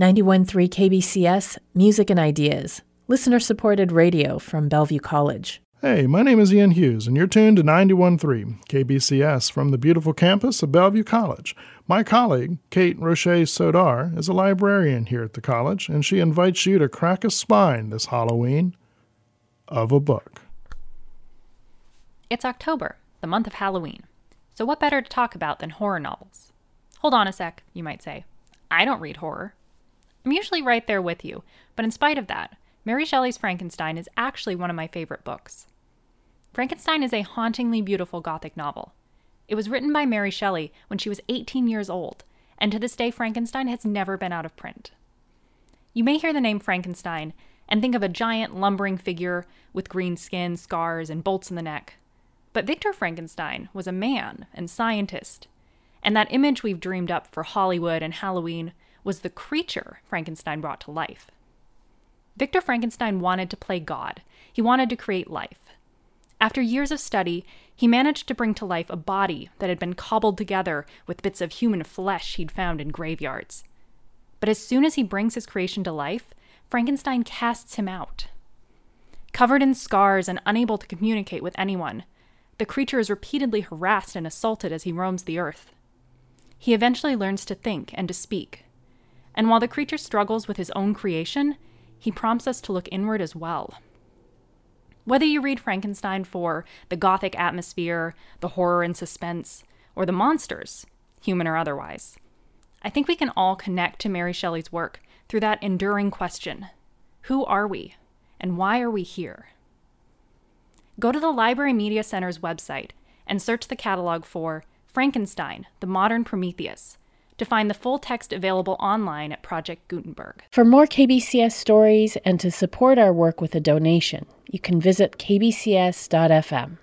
91.3 KBCS, Music and Ideas, listener supported radio from Bellevue College. Hey, my name is Ian Hughes, and you're tuned to 91.3 KBCS from the beautiful campus of Bellevue College. My colleague, Kate Roche Sodar, is a librarian here at the college, and she invites you to crack a spine this Halloween of a book. It's October, the month of Halloween. So, what better to talk about than horror novels? Hold on a sec, you might say. I don't read horror. I'm usually right there with you, but in spite of that, Mary Shelley's Frankenstein is actually one of my favorite books. Frankenstein is a hauntingly beautiful Gothic novel. It was written by Mary Shelley when she was 18 years old, and to this day, Frankenstein has never been out of print. You may hear the name Frankenstein and think of a giant lumbering figure with green skin, scars, and bolts in the neck. But Victor Frankenstein was a man and scientist, and that image we've dreamed up for Hollywood and Halloween was the creature Frankenstein brought to life. Victor Frankenstein wanted to play God, he wanted to create life. After years of study, he managed to bring to life a body that had been cobbled together with bits of human flesh he'd found in graveyards. But as soon as he brings his creation to life, Frankenstein casts him out. Covered in scars and unable to communicate with anyone, the creature is repeatedly harassed and assaulted as he roams the earth. He eventually learns to think and to speak. And while the creature struggles with his own creation, he prompts us to look inward as well. Whether you read Frankenstein for the gothic atmosphere, the horror and suspense, or the monsters, human or otherwise, I think we can all connect to Mary Shelley's work through that enduring question Who are we? And why are we here? Go to the Library Media Center's website and search the catalog for Frankenstein, the Modern Prometheus, to find the full text available online at Project Gutenberg. For more KBCS stories and to support our work with a donation, you can visit kbcs.fm.